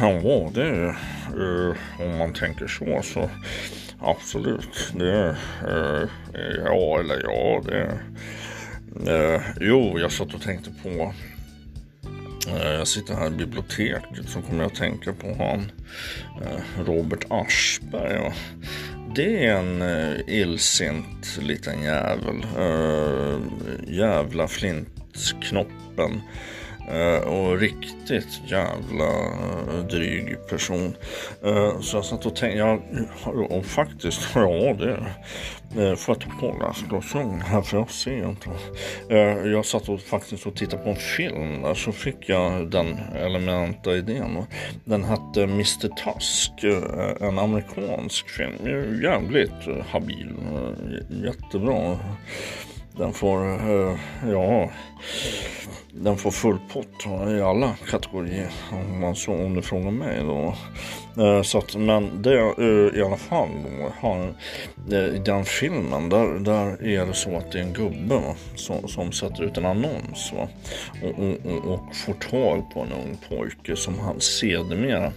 ja, det är eh, om man tänker så så absolut. Det är eh, ja eller ja, det är eh, jo, jag satt och tänkte på eh, jag sitter här i biblioteket så kommer jag att tänka på han eh, Robert Aschberg. Det är en eh, illsint liten jävel. Jävla flintknoppen. Eh, och riktigt jävla eh, dryg person. Eh, så jag satt och tänkte, jag, och faktiskt, ja det uh, får jag ta på läsglasögon här för jag ser inte. jag satt och faktiskt och tittade på en film där så fick jag den elementa idén. Den hette Mr Tusk, en amerikansk film. Jävligt habil, jättebra. Den får, eh, ja den får full pott i alla kategorier om, man så, om du frågar mig. Då. Eh, så att, men det eh, i alla fall har, eh, i den filmen där, där är det så att det är en gubbe va, som, som sätter ut en annons va, och, och, och får tag på en ung pojke som han sedermera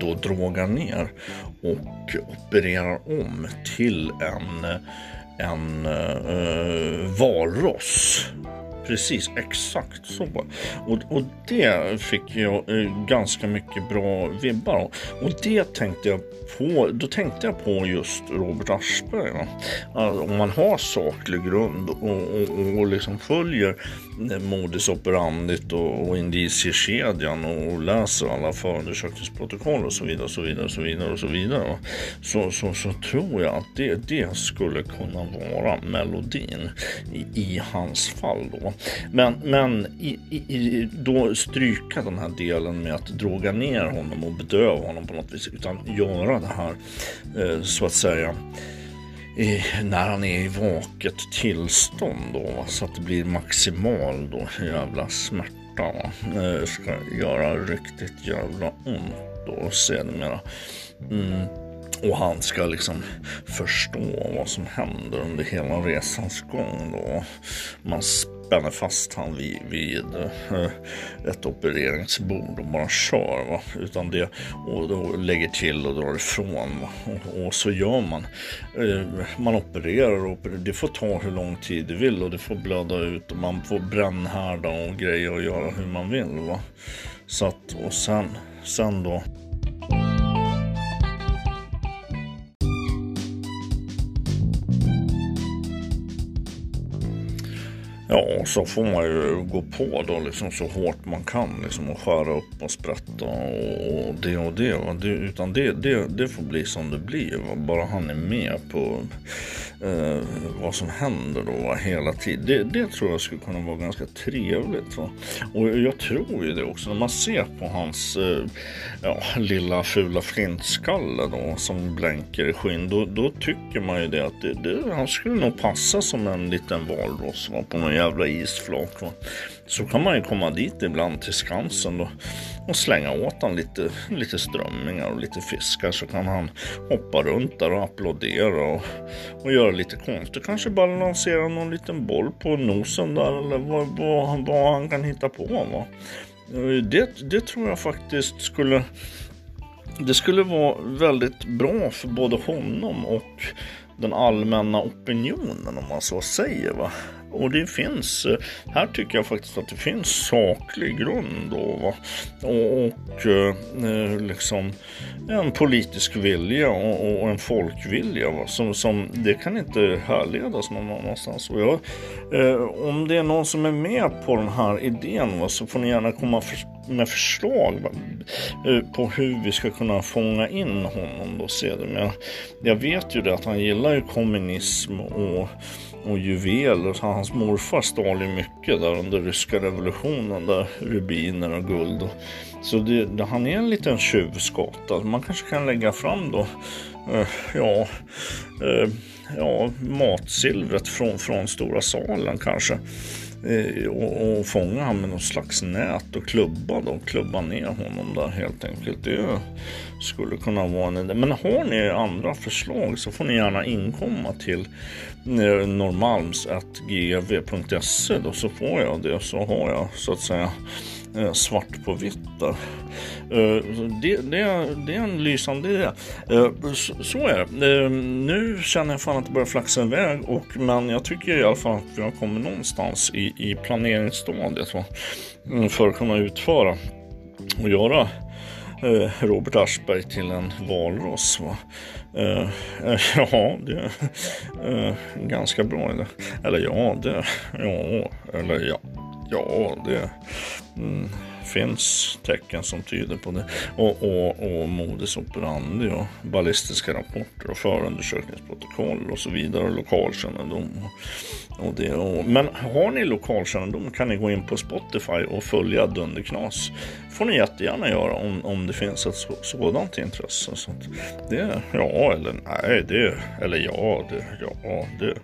då drogar ner och opererar om till en, eh, en uh, valross. Precis, exakt så. Och, och det fick jag eh, ganska mycket bra vibbar av. Och det tänkte jag på, då tänkte jag på just Robert Aschberg. Alltså, om man har saklig grund och, och, och liksom följer eh, modus operandit och, och indiciekedjan och, och läser alla förundersökningsprotokoll och så vidare och så vidare och så vidare och så vidare. Så, så, så tror jag att det, det skulle kunna vara melodin i, i hans fall då. Men, men i, i, då stryka den här delen med att droga ner honom och bedöva honom på något vis utan göra det här eh, så att säga i, när han är i vaket tillstånd då, så att det blir maximal då jävla smärta. Va? Ska göra riktigt jävla ont då sedermera. Mm. Och han ska liksom förstå vad som händer under hela resans gång då. Man spänner fast han vid, vid eh, ett opereringsbord och bara kör. Va? Utan det, och då lägger till och drar ifrån. Och, och, så gör man. Eh, man opererar och det får ta hur lång tid det vill och det får blöda ut och man får brännhärda och grejer och göra hur man vill. Va? Så att, och sen, sen då Ja, så får man ju gå på då liksom så hårt man kan liksom och skära upp och sprätta och, och det och det, det. Utan det, det, det får bli som det blir. Bara han är med på eh, vad som händer då hela tiden. Det, det, tror jag skulle kunna vara ganska trevligt. Va? Och jag tror ju det också. När man ser på hans eh, ja, lilla fula flintskalle då som blänker i skinn. Då, då tycker man ju det att det, det, han skulle nog passa som en liten valross va? på någon jävla isflak. Va? Så kan man ju komma dit ibland till Skansen då, och slänga åt honom lite, lite strömmingar och lite fiskar så kan han hoppa runt där och applådera och, och göra lite konst. Kanske balansera någon liten boll på nosen där eller vad, vad, vad han kan hitta på. Va? Det, det tror jag faktiskt skulle det skulle vara väldigt bra för både honom och den allmänna opinionen om man så säger. Va? Och det finns, eh, här tycker jag faktiskt att det finns saklig grund då, va? och, och eh, eh liksom en politisk vilja och, och en folkvilja va? Som, som det kan inte härledas någon annanstans. Och jag, eh, om det är någon som är med på den här idén va? så får ni gärna komma för, med förslag va? Eh, på hur vi ska kunna fånga in honom då sedermera. Jag vet ju det att han gillar ju kommunism och och juveler. Så hans morfar stal ju mycket där under ryska revolutionen. Där rubiner och guld. Så det, han är en liten tjuvskott. Alltså, man kanske kan lägga fram då, eh, ja, eh, ja, matsilvret från, från stora salen kanske. Eh, och, och fånga honom med något slags nät och klubba då, klubba ner honom där helt enkelt. Det skulle kunna vara en idé. Men har ni andra förslag så får ni gärna inkomma till eh, normalms.gv.se då så får jag det så har jag så att säga Eh, svart på vitt där. Eh, det, det, det, är en lysande idé. Eh, så, så, är det. Eh, nu känner jag fan att det börjar flaxa iväg och, men jag tycker i alla fall att vi har kommit någonstans i, i planeringsstadiet va? Mm, för att kunna utföra och göra eh, Robert Aschberg till en valross. Va? Uh, ja, det är uh, ganska bra. Eller ja, det, ja, eller ja, ja, det mm, finns tecken som tyder på det. Och, och, och modus operandi och ballistiska rapporter och förundersökningsprotokoll och så vidare. Och lokalkännedom. Och, och det, och, men har ni lokalkännedom kan ni gå in på Spotify och följa Dunderknas. får ni jättegärna göra om, om det finns ett sådant intresse. Så det, ja eller nej, det, eller ja, det, ja, det.